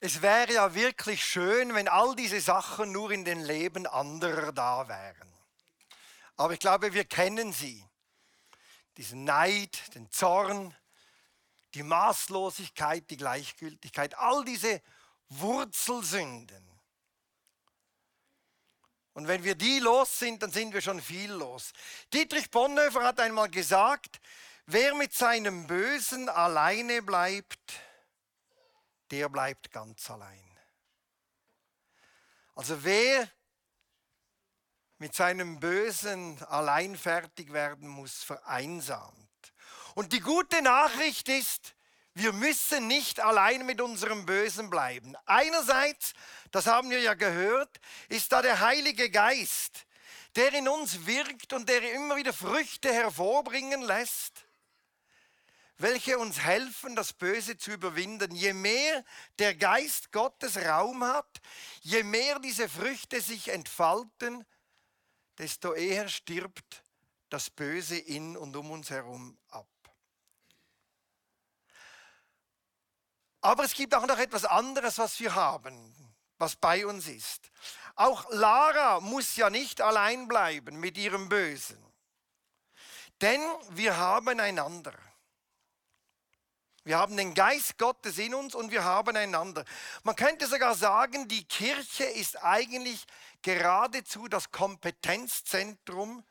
Es wäre ja wirklich schön, wenn all diese Sachen nur in den Leben anderer da wären. Aber ich glaube, wir kennen sie. Diesen Neid, den Zorn, die Maßlosigkeit, die Gleichgültigkeit, all diese Wurzelsünden. Und wenn wir die los sind, dann sind wir schon viel los. Dietrich Bonhoeffer hat einmal gesagt, wer mit seinem Bösen alleine bleibt, der bleibt ganz allein. Also wer mit seinem Bösen allein fertig werden muss, vereinsamt. Und die gute Nachricht ist, wir müssen nicht allein mit unserem Bösen bleiben. Einerseits, das haben wir ja gehört, ist da der Heilige Geist, der in uns wirkt und der immer wieder Früchte hervorbringen lässt welche uns helfen, das Böse zu überwinden. Je mehr der Geist Gottes Raum hat, je mehr diese Früchte sich entfalten, desto eher stirbt das Böse in und um uns herum ab. Aber es gibt auch noch etwas anderes, was wir haben, was bei uns ist. Auch Lara muss ja nicht allein bleiben mit ihrem Bösen, denn wir haben einander. Wir haben den Geist Gottes in uns und wir haben einander. Man könnte sogar sagen, die Kirche ist eigentlich geradezu das Kompetenzzentrum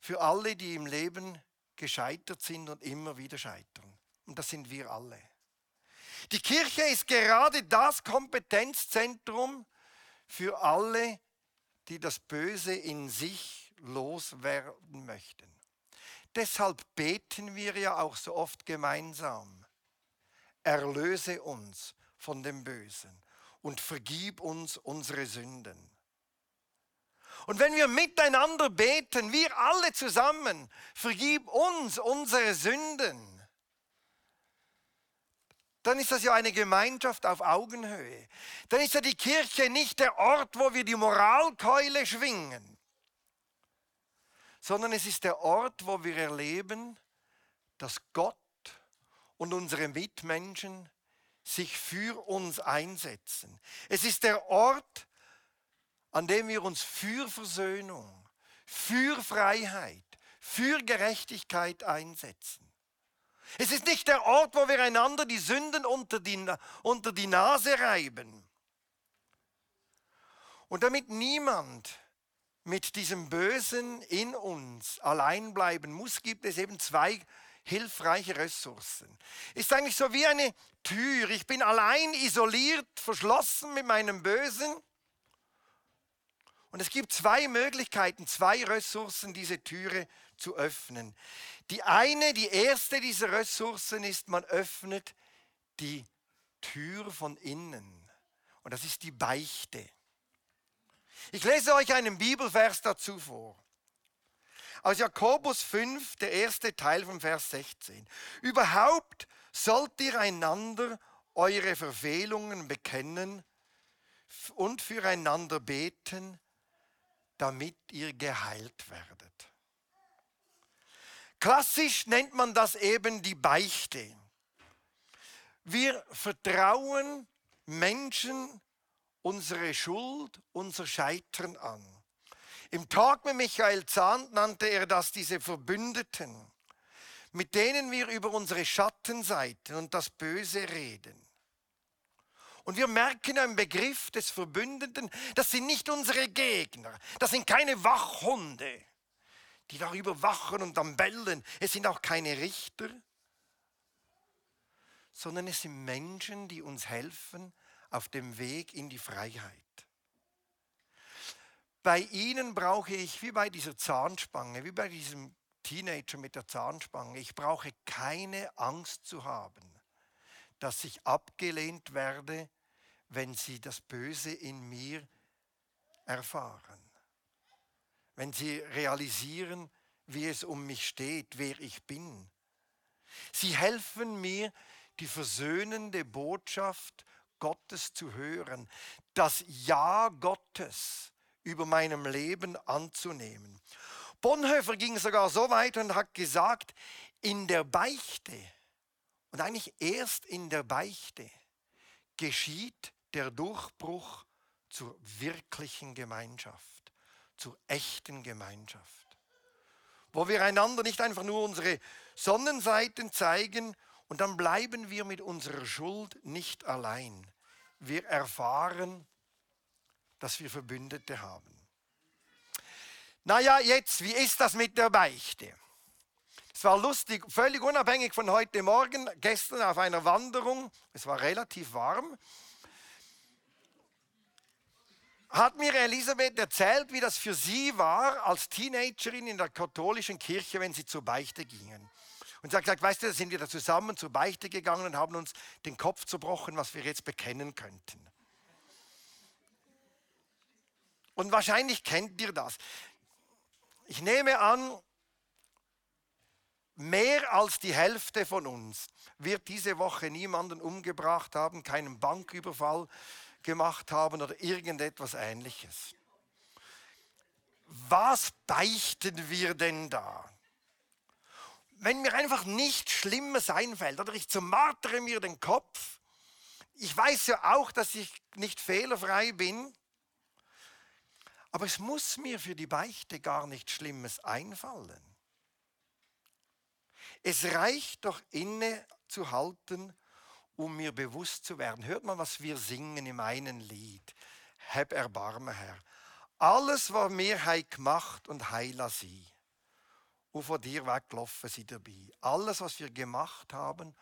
für alle, die im Leben gescheitert sind und immer wieder scheitern. Und das sind wir alle. Die Kirche ist gerade das Kompetenzzentrum für alle, die das Böse in sich loswerden möchten. Deshalb beten wir ja auch so oft gemeinsam. Erlöse uns von dem Bösen und vergib uns unsere Sünden. Und wenn wir miteinander beten, wir alle zusammen, vergib uns unsere Sünden, dann ist das ja eine Gemeinschaft auf Augenhöhe. Dann ist ja die Kirche nicht der Ort, wo wir die Moralkeule schwingen, sondern es ist der Ort, wo wir erleben, dass Gott und unsere Mitmenschen sich für uns einsetzen. Es ist der Ort, an dem wir uns für Versöhnung, für Freiheit, für Gerechtigkeit einsetzen. Es ist nicht der Ort, wo wir einander die Sünden unter die, unter die Nase reiben. Und damit niemand mit diesem Bösen in uns allein bleiben muss, gibt es eben zwei hilfreiche Ressourcen. Ist eigentlich so wie eine Tür. Ich bin allein isoliert, verschlossen mit meinem Bösen. Und es gibt zwei Möglichkeiten, zwei Ressourcen, diese Türe zu öffnen. Die eine, die erste dieser Ressourcen ist, man öffnet die Tür von innen. Und das ist die Beichte. Ich lese euch einen Bibelvers dazu vor. Aus Jakobus 5, der erste Teil vom Vers 16. Überhaupt sollt ihr einander eure Verfehlungen bekennen und füreinander beten, damit ihr geheilt werdet. Klassisch nennt man das eben die Beichte. Wir vertrauen Menschen unsere Schuld, unser Scheitern an. Im Tag mit Michael Zahn nannte er das diese Verbündeten, mit denen wir über unsere Schattenseiten und das Böse reden. Und wir merken am Begriff des Verbündeten, das sind nicht unsere Gegner, das sind keine Wachhunde, die darüber wachen und dann bellen. Es sind auch keine Richter, sondern es sind Menschen, die uns helfen, auf dem Weg in die Freiheit. Bei ihnen brauche ich, wie bei dieser Zahnspange, wie bei diesem Teenager mit der Zahnspange, ich brauche keine Angst zu haben, dass ich abgelehnt werde, wenn sie das Böse in mir erfahren. Wenn sie realisieren, wie es um mich steht, wer ich bin. Sie helfen mir, die versöhnende Botschaft Gottes zu hören, das Ja Gottes über meinem Leben anzunehmen. Bonhoeffer ging sogar so weit und hat gesagt, in der Beichte und eigentlich erst in der Beichte geschieht der Durchbruch zur wirklichen Gemeinschaft, zur echten Gemeinschaft, wo wir einander nicht einfach nur unsere Sonnenseiten zeigen und dann bleiben wir mit unserer Schuld nicht allein. Wir erfahren, dass wir Verbündete haben. Naja, jetzt, wie ist das mit der Beichte? Es war lustig, völlig unabhängig von heute Morgen, gestern auf einer Wanderung, es war relativ warm, hat mir Elisabeth erzählt, wie das für sie war als Teenagerin in der katholischen Kirche, wenn sie zur Beichte gingen. Und sie hat gesagt, weißt du, da sind wir da zusammen zur Beichte gegangen und haben uns den Kopf zerbrochen, was wir jetzt bekennen könnten. Und wahrscheinlich kennt ihr das. Ich nehme an, mehr als die Hälfte von uns wird diese Woche niemanden umgebracht haben, keinen Banküberfall gemacht haben oder irgendetwas ähnliches. Was beichten wir denn da? Wenn mir einfach nichts Schlimmes einfällt oder ich zermartere mir den Kopf, ich weiß ja auch, dass ich nicht fehlerfrei bin, aber es muss mir für die Beichte gar nichts Schlimmes einfallen. Es reicht doch innezuhalten, um mir bewusst zu werden. Hört mal, was wir singen im einen Lied. Heb Erbarme, Herr. Alles war mir hei gemacht und heila sie. Und von dir weglaufen sie dabei. Alles, was wir gemacht haben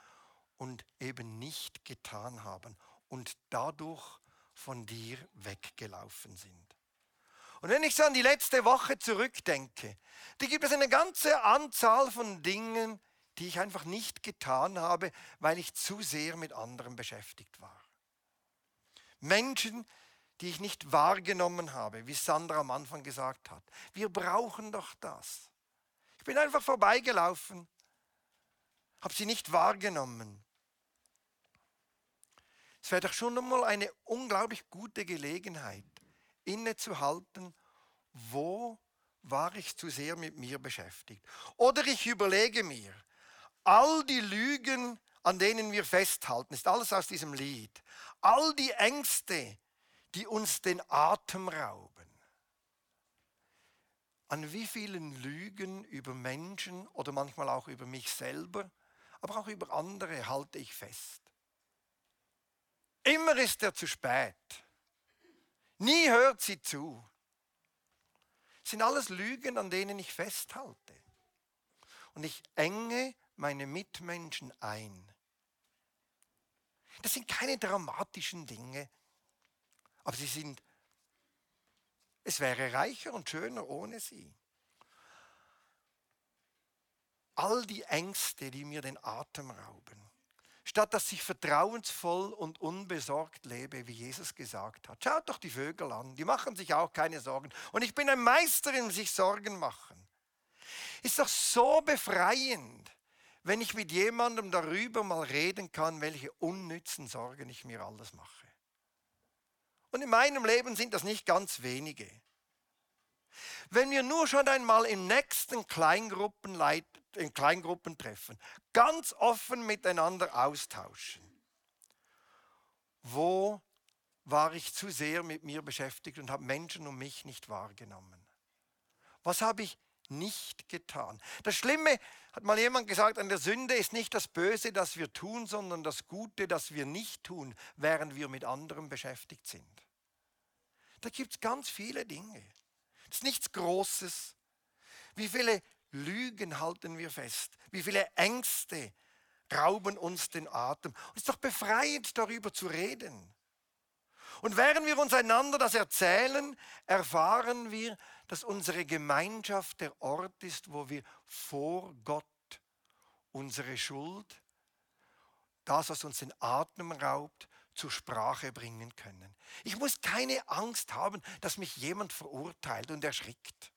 und eben nicht getan haben und dadurch von dir weggelaufen sind. Und wenn ich so an die letzte Woche zurückdenke, da gibt es eine ganze Anzahl von Dingen, die ich einfach nicht getan habe, weil ich zu sehr mit anderen beschäftigt war. Menschen, die ich nicht wahrgenommen habe, wie Sandra am Anfang gesagt hat. Wir brauchen doch das. Ich bin einfach vorbeigelaufen, habe sie nicht wahrgenommen. Es wäre doch schon einmal eine unglaublich gute Gelegenheit, innezuhalten, wo war ich zu sehr mit mir beschäftigt. Oder ich überlege mir, all die Lügen, an denen wir festhalten, ist alles aus diesem Lied. All die Ängste, die uns den Atem rauben. An wie vielen Lügen über Menschen oder manchmal auch über mich selber, aber auch über andere halte ich fest. Immer ist er zu spät. Nie hört sie zu. Das sind alles Lügen, an denen ich festhalte. Und ich enge meine Mitmenschen ein. Das sind keine dramatischen Dinge, aber sie sind, es wäre reicher und schöner ohne sie. All die Ängste, die mir den Atem rauben, statt dass ich vertrauensvoll und unbesorgt lebe, wie Jesus gesagt hat. Schaut doch die Vögel an, die machen sich auch keine Sorgen. Und ich bin ein Meister im sich Sorgen machen. Ist doch so befreiend, wenn ich mit jemandem darüber mal reden kann, welche unnützen Sorgen ich mir alles mache. Und in meinem Leben sind das nicht ganz wenige. Wenn wir nur schon einmal im nächsten Kleingruppen, in Kleingruppen treffen, ganz offen miteinander austauschen, wo war ich zu sehr mit mir beschäftigt und habe Menschen um mich nicht wahrgenommen? Was habe ich nicht getan? Das Schlimme, hat mal jemand gesagt, an der Sünde ist nicht das Böse, das wir tun, sondern das Gute, das wir nicht tun, während wir mit anderen beschäftigt sind. Da gibt es ganz viele Dinge. Das ist nichts Großes. Wie viele Lügen halten wir fest? Wie viele Ängste rauben uns den Atem? Und es ist doch befreiend, darüber zu reden. Und während wir uns einander das erzählen, erfahren wir, dass unsere Gemeinschaft der Ort ist, wo wir vor Gott unsere Schuld, das, was uns den Atem raubt, zur Sprache bringen können. Ich muss keine Angst haben, dass mich jemand verurteilt und erschrickt.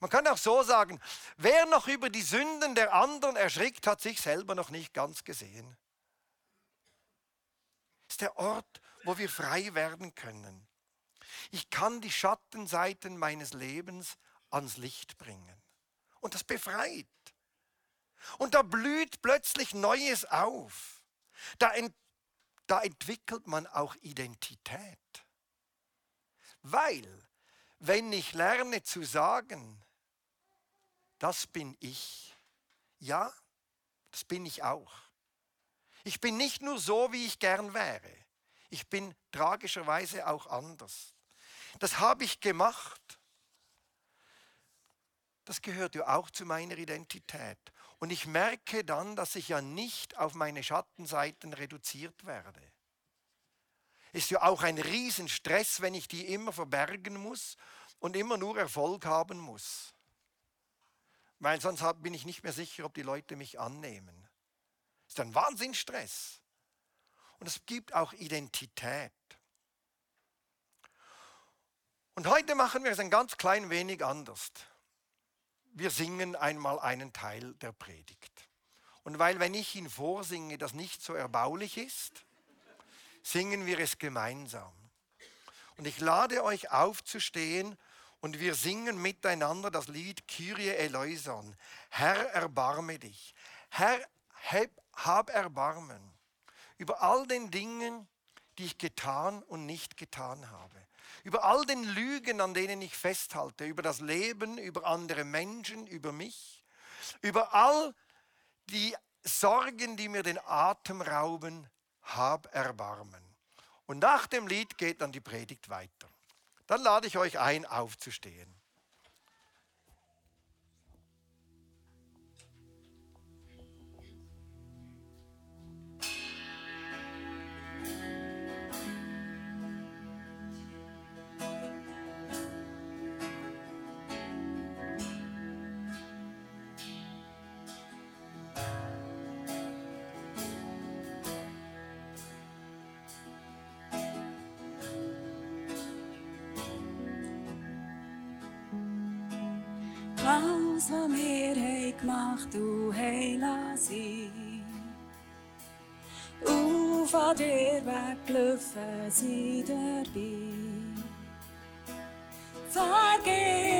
Man kann auch so sagen, wer noch über die Sünden der anderen erschrickt, hat sich selber noch nicht ganz gesehen. Das ist der Ort, wo wir frei werden können. Ich kann die Schattenseiten meines Lebens ans Licht bringen. Und das befreit. Und da blüht plötzlich Neues auf. Da da entwickelt man auch Identität. Weil, wenn ich lerne zu sagen, das bin ich, ja, das bin ich auch. Ich bin nicht nur so, wie ich gern wäre. Ich bin tragischerweise auch anders. Das habe ich gemacht. Das gehört ja auch zu meiner Identität. Und ich merke dann, dass ich ja nicht auf meine Schattenseiten reduziert werde. Ist ja auch ein Riesenstress, wenn ich die immer verbergen muss und immer nur Erfolg haben muss. Weil sonst bin ich nicht mehr sicher, ob die Leute mich annehmen. Ist ein Wahnsinnsstress. Und es gibt auch Identität. Und heute machen wir es ein ganz klein wenig anders wir singen einmal einen Teil der Predigt. Und weil, wenn ich ihn vorsinge, das nicht so erbaulich ist, singen wir es gemeinsam. Und ich lade euch aufzustehen und wir singen miteinander das Lied Kyrie eleison. Herr, erbarme dich. Herr, hab Erbarmen über all den Dingen, die ich getan und nicht getan habe über all den Lügen, an denen ich festhalte, über das Leben, über andere Menschen, über mich, über all die Sorgen, die mir den Atem rauben, hab Erbarmen. Und nach dem Lied geht dann die Predigt weiter. Dann lade ich euch ein, aufzustehen. Alles, was wir haben gemacht und haben sein. Und von dir weggelaufen sind dabei. Vergib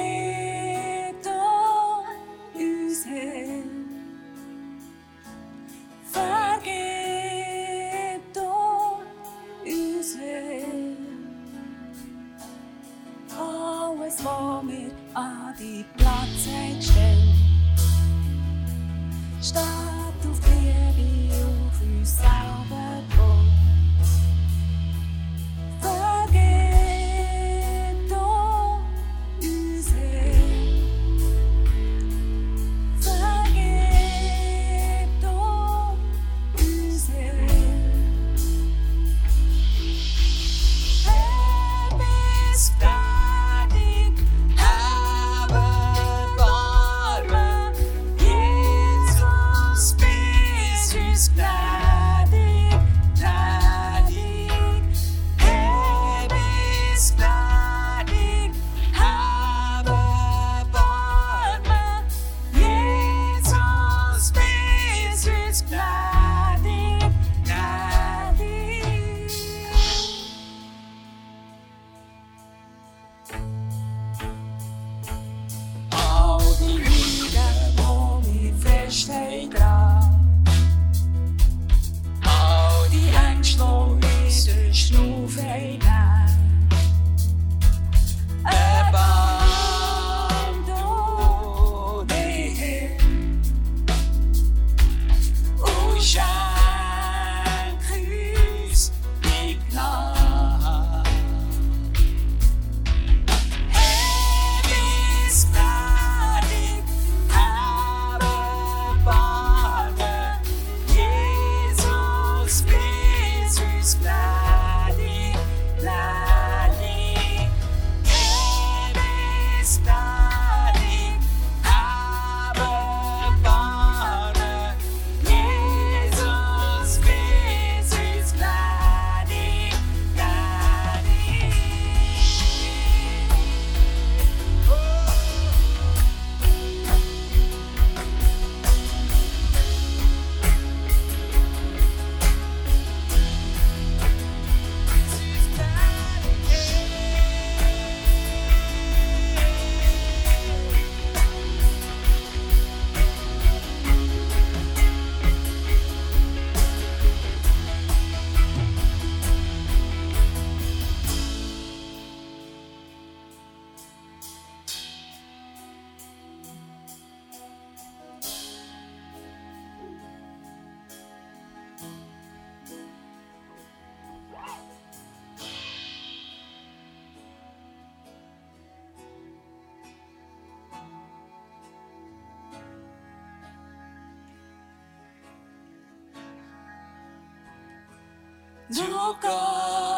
Du Gott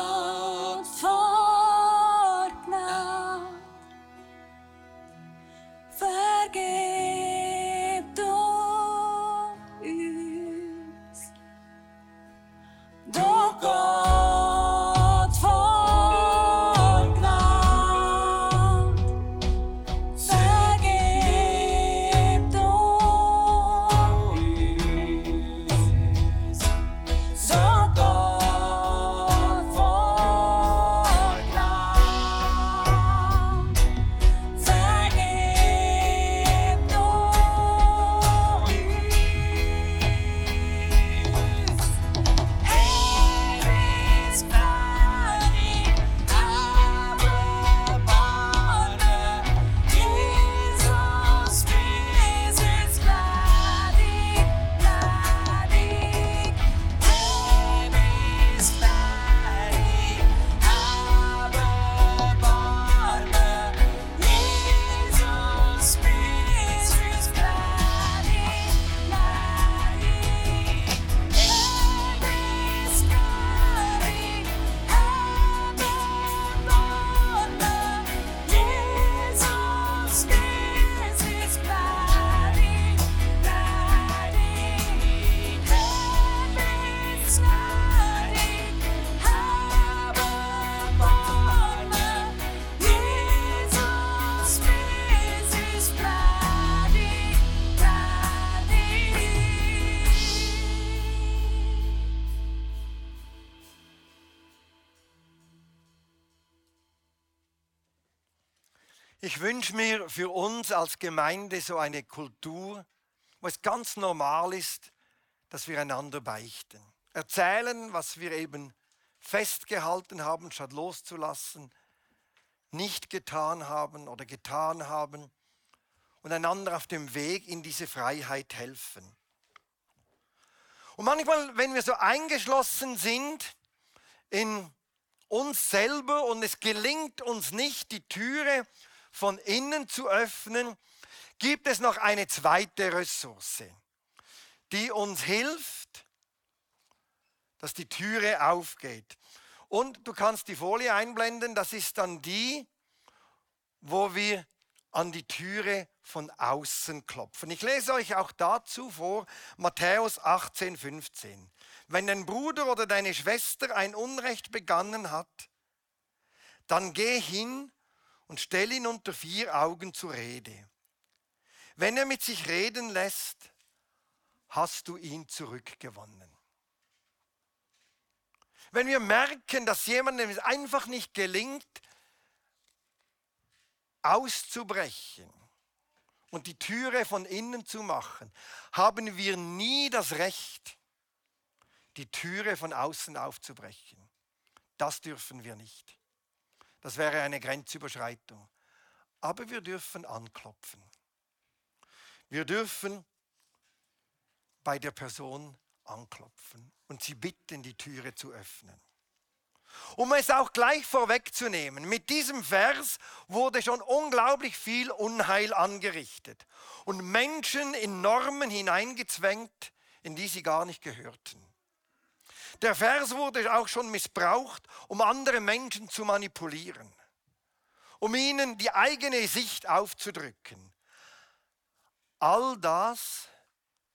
wünsche mir für uns als Gemeinde so eine Kultur, wo es ganz normal ist, dass wir einander beichten. Erzählen, was wir eben festgehalten haben, statt loszulassen, nicht getan haben oder getan haben und einander auf dem Weg in diese Freiheit helfen. Und manchmal, wenn wir so eingeschlossen sind in uns selber und es gelingt uns nicht, die Türe von innen zu öffnen, gibt es noch eine zweite Ressource, die uns hilft, dass die Türe aufgeht. Und du kannst die Folie einblenden, das ist dann die, wo wir an die Türe von außen klopfen. Ich lese euch auch dazu vor Matthäus 18, 15. Wenn dein Bruder oder deine Schwester ein Unrecht begangen hat, dann geh hin und stell ihn unter vier Augen zur Rede. Wenn er mit sich reden lässt, hast du ihn zurückgewonnen. Wenn wir merken, dass jemandem es einfach nicht gelingt, auszubrechen und die Türe von innen zu machen, haben wir nie das Recht, die Türe von außen aufzubrechen. Das dürfen wir nicht. Das wäre eine Grenzüberschreitung. Aber wir dürfen anklopfen. Wir dürfen bei der Person anklopfen und sie bitten, die Türe zu öffnen. Um es auch gleich vorwegzunehmen, mit diesem Vers wurde schon unglaublich viel Unheil angerichtet und Menschen in Normen hineingezwängt, in die sie gar nicht gehörten. Der Vers wurde auch schon missbraucht, um andere Menschen zu manipulieren, um ihnen die eigene Sicht aufzudrücken. All das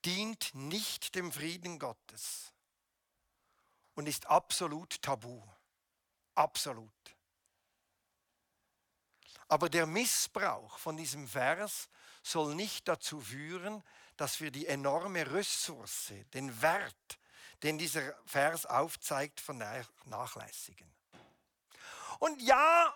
dient nicht dem Frieden Gottes und ist absolut tabu. Absolut. Aber der Missbrauch von diesem Vers soll nicht dazu führen, dass wir die enorme Ressource, den Wert, den dieser Vers aufzeigt, vernachlässigen. Und ja,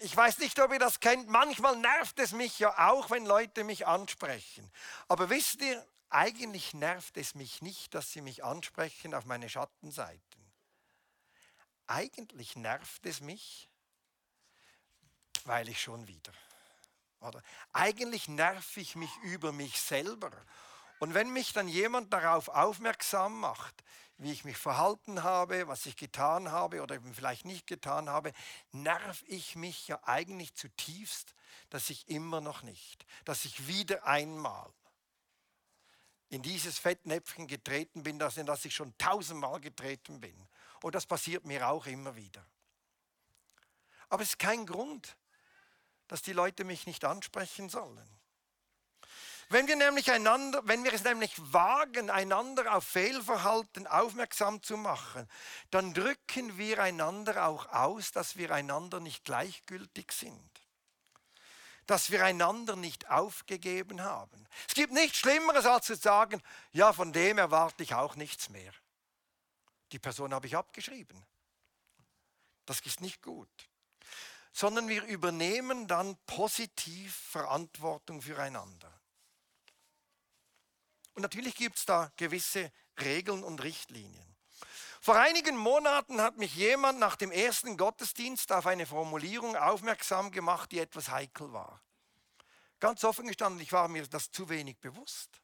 ich weiß nicht, ob ihr das kennt, manchmal nervt es mich ja auch, wenn Leute mich ansprechen. Aber wisst ihr, eigentlich nervt es mich nicht, dass sie mich ansprechen auf meine Schattenseiten. Eigentlich nervt es mich, weil ich schon wieder. Oder eigentlich nerv ich mich über mich selber. Und wenn mich dann jemand darauf aufmerksam macht, wie ich mich verhalten habe, was ich getan habe oder eben vielleicht nicht getan habe, nerv ich mich ja eigentlich zutiefst, dass ich immer noch nicht, dass ich wieder einmal in dieses Fettnäpfchen getreten bin, in das ich schon tausendmal getreten bin. Und das passiert mir auch immer wieder. Aber es ist kein Grund, dass die Leute mich nicht ansprechen sollen. Wenn wir nämlich einander, wenn wir es nämlich wagen, einander auf Fehlverhalten aufmerksam zu machen, dann drücken wir einander auch aus, dass wir einander nicht gleichgültig sind. Dass wir einander nicht aufgegeben haben. Es gibt nichts Schlimmeres, als zu sagen, ja, von dem erwarte ich auch nichts mehr. Die Person habe ich abgeschrieben. Das ist nicht gut. Sondern wir übernehmen dann positiv Verantwortung füreinander. Und natürlich gibt es da gewisse Regeln und Richtlinien. Vor einigen Monaten hat mich jemand nach dem ersten Gottesdienst auf eine Formulierung aufmerksam gemacht, die etwas heikel war. Ganz offen gestanden, ich war mir das zu wenig bewusst.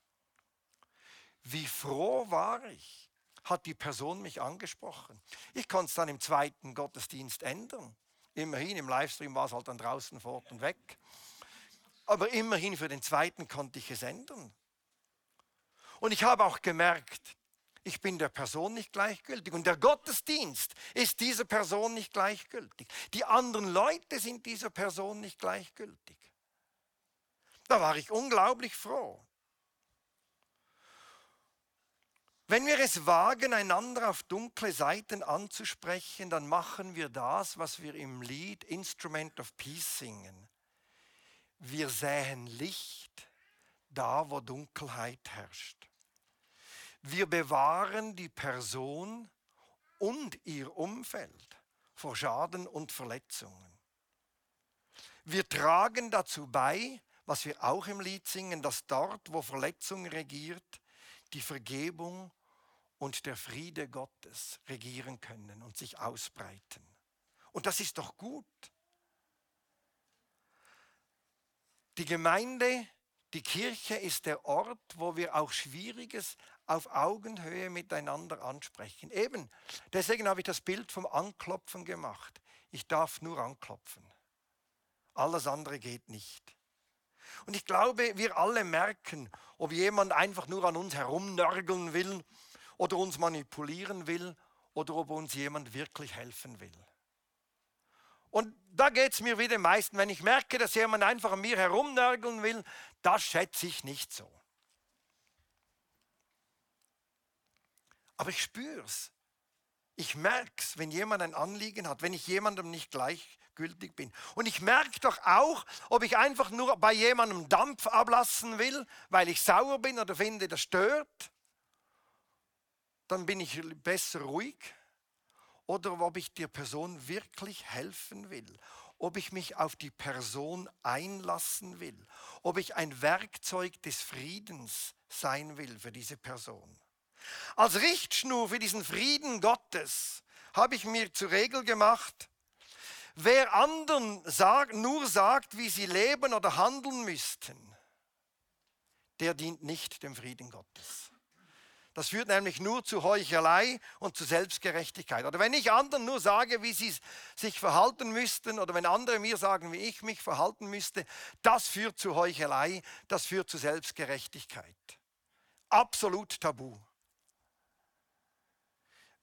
Wie froh war ich, hat die Person mich angesprochen. Ich konnte es dann im zweiten Gottesdienst ändern. Immerhin, im Livestream war es halt dann draußen fort und weg. Aber immerhin für den zweiten konnte ich es ändern. Und ich habe auch gemerkt, ich bin der Person nicht gleichgültig. Und der Gottesdienst ist dieser Person nicht gleichgültig. Die anderen Leute sind dieser Person nicht gleichgültig. Da war ich unglaublich froh. Wenn wir es wagen, einander auf dunkle Seiten anzusprechen, dann machen wir das, was wir im Lied Instrument of Peace singen. Wir säen Licht da, wo Dunkelheit herrscht. Wir bewahren die Person und ihr Umfeld vor Schaden und Verletzungen. Wir tragen dazu bei, was wir auch im Lied singen, dass dort, wo Verletzung regiert, die Vergebung und der Friede Gottes regieren können und sich ausbreiten. Und das ist doch gut. Die Gemeinde, die Kirche ist der Ort, wo wir auch Schwieriges auf Augenhöhe miteinander ansprechen. Eben, deswegen habe ich das Bild vom Anklopfen gemacht. Ich darf nur anklopfen. Alles andere geht nicht. Und ich glaube, wir alle merken, ob jemand einfach nur an uns herumnörgeln will oder uns manipulieren will oder ob uns jemand wirklich helfen will. Und da geht es mir wie den meisten, wenn ich merke, dass jemand einfach an mir herumnörgeln will, das schätze ich nicht so. Aber ich spüre es. Ich merke es, wenn jemand ein Anliegen hat, wenn ich jemandem nicht gleichgültig bin. Und ich merke doch auch, ob ich einfach nur bei jemandem Dampf ablassen will, weil ich sauer bin oder finde, das stört. Dann bin ich besser ruhig. Oder ob ich der Person wirklich helfen will. Ob ich mich auf die Person einlassen will. Ob ich ein Werkzeug des Friedens sein will für diese Person. Als Richtschnur für diesen Frieden Gottes habe ich mir zur Regel gemacht, wer anderen sagt, nur sagt, wie sie leben oder handeln müssten, der dient nicht dem Frieden Gottes. Das führt nämlich nur zu Heuchelei und zu Selbstgerechtigkeit. Oder wenn ich anderen nur sage, wie sie sich verhalten müssten, oder wenn andere mir sagen, wie ich mich verhalten müsste, das führt zu Heuchelei, das führt zu Selbstgerechtigkeit. Absolut tabu.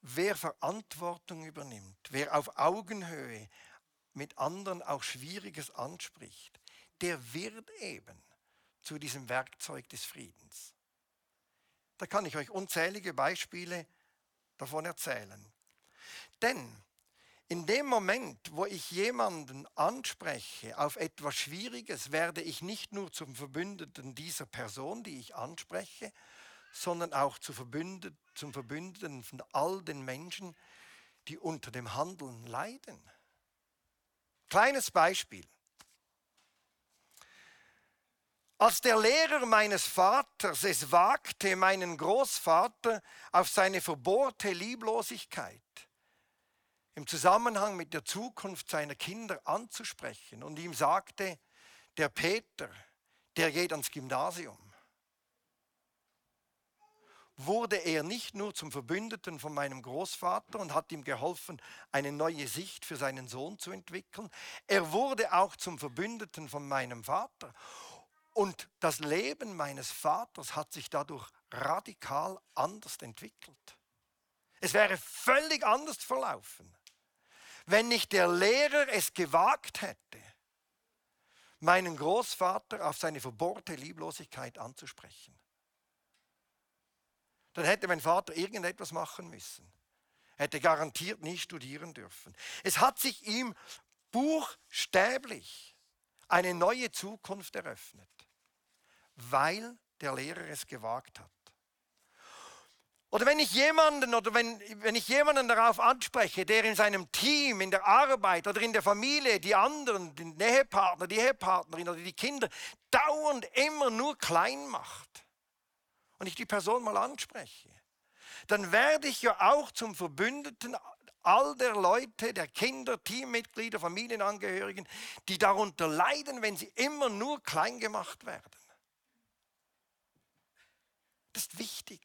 Wer Verantwortung übernimmt, wer auf Augenhöhe mit anderen auch Schwieriges anspricht, der wird eben zu diesem Werkzeug des Friedens. Da kann ich euch unzählige Beispiele davon erzählen. Denn in dem Moment, wo ich jemanden anspreche auf etwas Schwieriges, werde ich nicht nur zum Verbündeten dieser Person, die ich anspreche, sondern auch zu Verbündet, zum Verbündeten von all den Menschen, die unter dem Handeln leiden. Kleines Beispiel. Als der Lehrer meines Vaters es wagte, meinen Großvater auf seine verbohrte Lieblosigkeit im Zusammenhang mit der Zukunft seiner Kinder anzusprechen und ihm sagte, der Peter, der geht ans Gymnasium wurde er nicht nur zum Verbündeten von meinem Großvater und hat ihm geholfen, eine neue Sicht für seinen Sohn zu entwickeln, er wurde auch zum Verbündeten von meinem Vater. Und das Leben meines Vaters hat sich dadurch radikal anders entwickelt. Es wäre völlig anders verlaufen, wenn nicht der Lehrer es gewagt hätte, meinen Großvater auf seine verbohrte Lieblosigkeit anzusprechen. Dann hätte mein Vater irgendetwas machen müssen. Hätte garantiert nie studieren dürfen. Es hat sich ihm buchstäblich eine neue Zukunft eröffnet, weil der Lehrer es gewagt hat. Oder wenn ich jemanden oder wenn, wenn ich jemanden darauf anspreche, der in seinem Team, in der Arbeit oder in der Familie, die anderen, den Ehepartner, die Ehepartnerin oder die Kinder dauernd immer nur klein macht und ich die Person mal anspreche, dann werde ich ja auch zum Verbündeten all der Leute, der Kinder, Teammitglieder, Familienangehörigen, die darunter leiden, wenn sie immer nur klein gemacht werden. Das ist wichtig.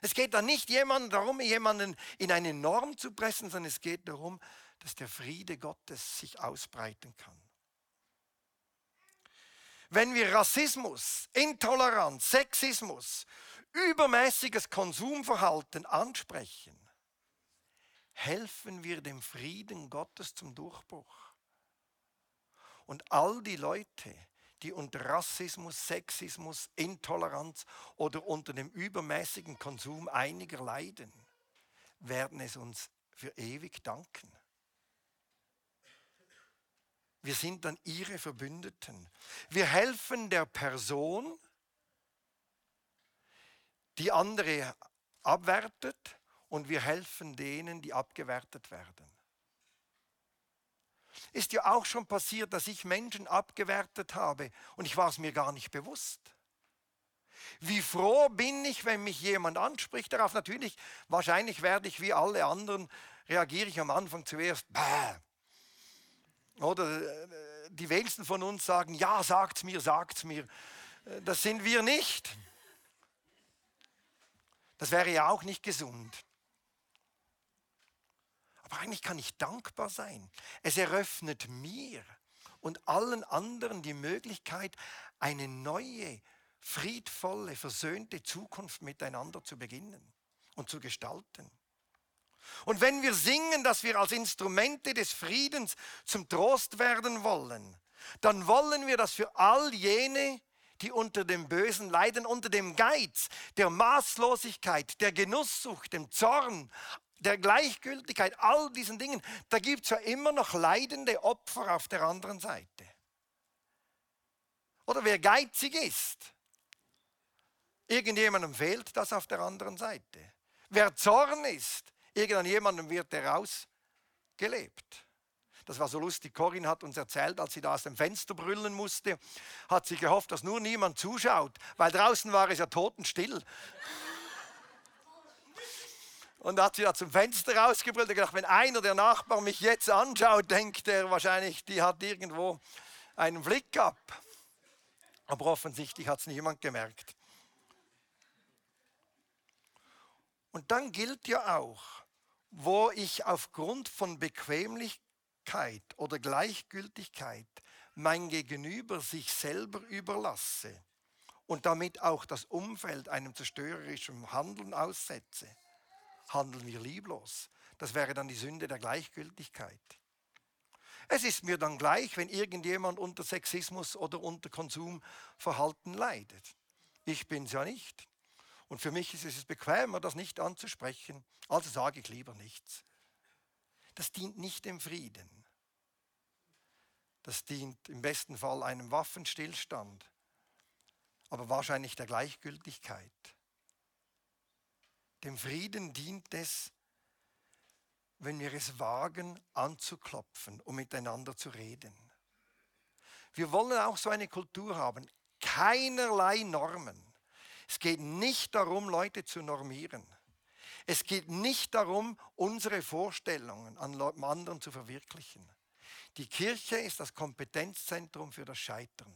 Es geht da nicht jemand darum, jemanden in eine Norm zu pressen, sondern es geht darum, dass der Friede Gottes sich ausbreiten kann. Wenn wir Rassismus, Intoleranz, Sexismus, übermäßiges Konsumverhalten ansprechen, helfen wir dem Frieden Gottes zum Durchbruch. Und all die Leute, die unter Rassismus, Sexismus, Intoleranz oder unter dem übermäßigen Konsum einiger leiden, werden es uns für ewig danken. Wir sind dann ihre Verbündeten. Wir helfen der Person, die andere abwertet und wir helfen denen, die abgewertet werden. Ist ja auch schon passiert, dass ich Menschen abgewertet habe und ich war es mir gar nicht bewusst. Wie froh bin ich, wenn mich jemand anspricht darauf. Natürlich, wahrscheinlich werde ich wie alle anderen, reagiere ich am Anfang zuerst, Bäh. Oder äh, die wenigsten von uns sagen, ja, sagt's mir, sagt's mir. Äh, das sind wir nicht. Das wäre ja auch nicht gesund. Aber eigentlich kann ich dankbar sein. Es eröffnet mir und allen anderen die Möglichkeit, eine neue, friedvolle, versöhnte Zukunft miteinander zu beginnen und zu gestalten. Und wenn wir singen, dass wir als Instrumente des Friedens zum Trost werden wollen, dann wollen wir das für all jene, die unter dem Bösen leiden, unter dem Geiz, der Maßlosigkeit, der Genusssucht, dem Zorn, der Gleichgültigkeit, all diesen Dingen, da gibt es ja immer noch leidende Opfer auf der anderen Seite. Oder wer geizig ist, irgendjemandem fehlt das auf der anderen Seite. Wer Zorn ist, irgendjemandem wird er ausgelebt. Das war so lustig. Corinne hat uns erzählt, als sie da aus dem Fenster brüllen musste, hat sie gehofft, dass nur niemand zuschaut, weil draußen war es ja totenstill. Und hat sie da zum Fenster rausgebrüllt und gedacht, wenn einer der Nachbarn mich jetzt anschaut, denkt er wahrscheinlich, die hat irgendwo einen Flick ab. Aber offensichtlich hat es niemand gemerkt. Und dann gilt ja auch, wo ich aufgrund von Bequemlichkeit oder Gleichgültigkeit mein Gegenüber sich selber überlasse und damit auch das Umfeld einem zerstörerischen Handeln aussetze, handeln wir lieblos. Das wäre dann die Sünde der Gleichgültigkeit. Es ist mir dann gleich, wenn irgendjemand unter Sexismus oder unter Konsumverhalten leidet. Ich bin es ja nicht. Und für mich ist es bequemer, das nicht anzusprechen, also sage ich lieber nichts. Das dient nicht dem Frieden. Das dient im besten Fall einem Waffenstillstand, aber wahrscheinlich der Gleichgültigkeit. Dem Frieden dient es, wenn wir es wagen, anzuklopfen, um miteinander zu reden. Wir wollen auch so eine Kultur haben. Keinerlei Normen. Es geht nicht darum, Leute zu normieren. Es geht nicht darum, unsere Vorstellungen an anderen zu verwirklichen. Die Kirche ist das Kompetenzzentrum für das Scheitern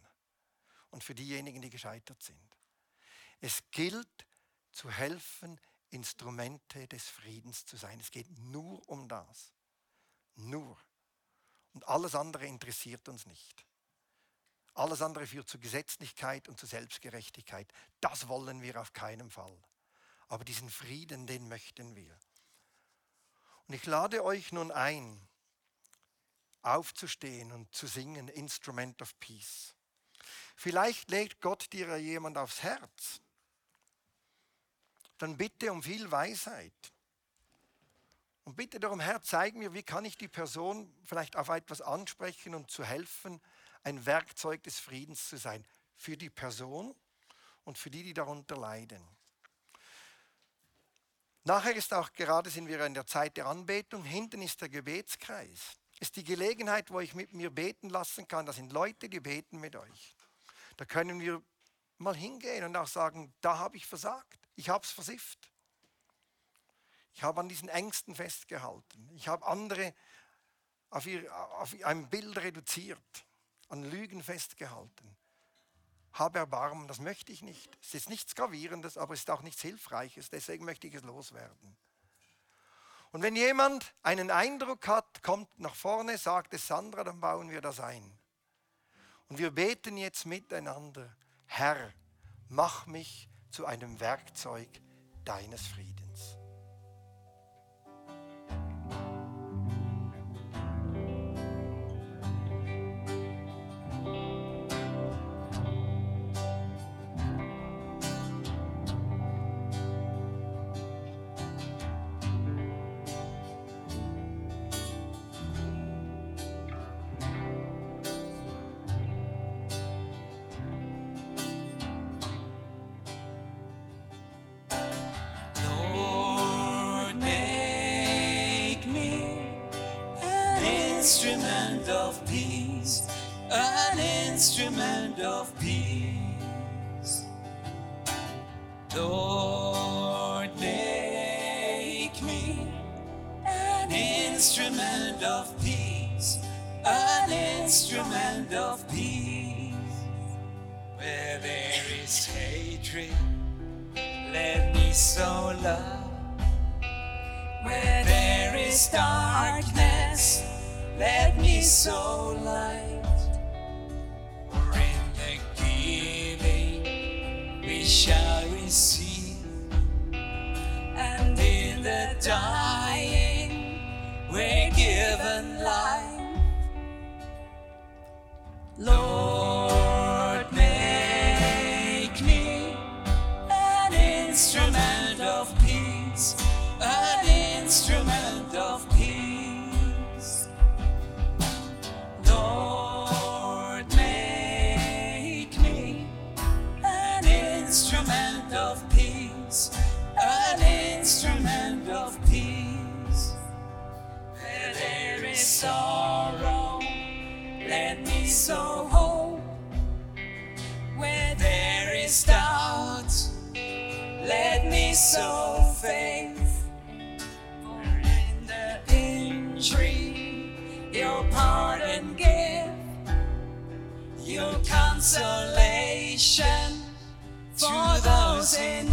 und für diejenigen, die gescheitert sind. Es gilt zu helfen, Instrumente des Friedens zu sein. Es geht nur um das. Nur. Und alles andere interessiert uns nicht. Alles andere führt zu Gesetzlichkeit und zu Selbstgerechtigkeit. Das wollen wir auf keinen Fall. Aber diesen Frieden, den möchten wir. Und ich lade euch nun ein, aufzustehen und zu singen, Instrument of Peace. Vielleicht legt Gott dir jemand aufs Herz. Dann bitte um viel Weisheit. Und bitte darum, Herr, zeig mir, wie kann ich die Person vielleicht auf etwas ansprechen und zu helfen, ein Werkzeug des Friedens zu sein. Für die Person und für die, die darunter leiden. Nachher ist auch gerade sind wir in der Zeit der Anbetung. Hinten ist der Gebetskreis. Ist die Gelegenheit, wo ich mit mir beten lassen kann. Da sind Leute, die beten mit euch. Da können wir mal hingehen und auch sagen, da habe ich versagt. Ich habe es versifft. Ich habe an diesen Ängsten festgehalten. Ich habe andere auf, ihr, auf ein Bild reduziert, an Lügen festgehalten. Habe Erbarmen, das möchte ich nicht. Es ist nichts Gravierendes, aber es ist auch nichts Hilfreiches. Deswegen möchte ich es loswerden. Und wenn jemand einen Eindruck hat, kommt nach vorne, sagt es Sandra, dann bauen wir das ein. Und wir beten jetzt miteinander, Herr, mach mich zu einem Werkzeug deines Friedens. Instrument of peace, an instrument of peace. Where there is hatred, let me sow love. Where there is darkness, let me sow light. For in the giving we shall receive, and in the dying life. Lord, sorrow, let me sow hope. Where there is doubt, let me sow faith. For in the injury, your pardon give, your consolation for those in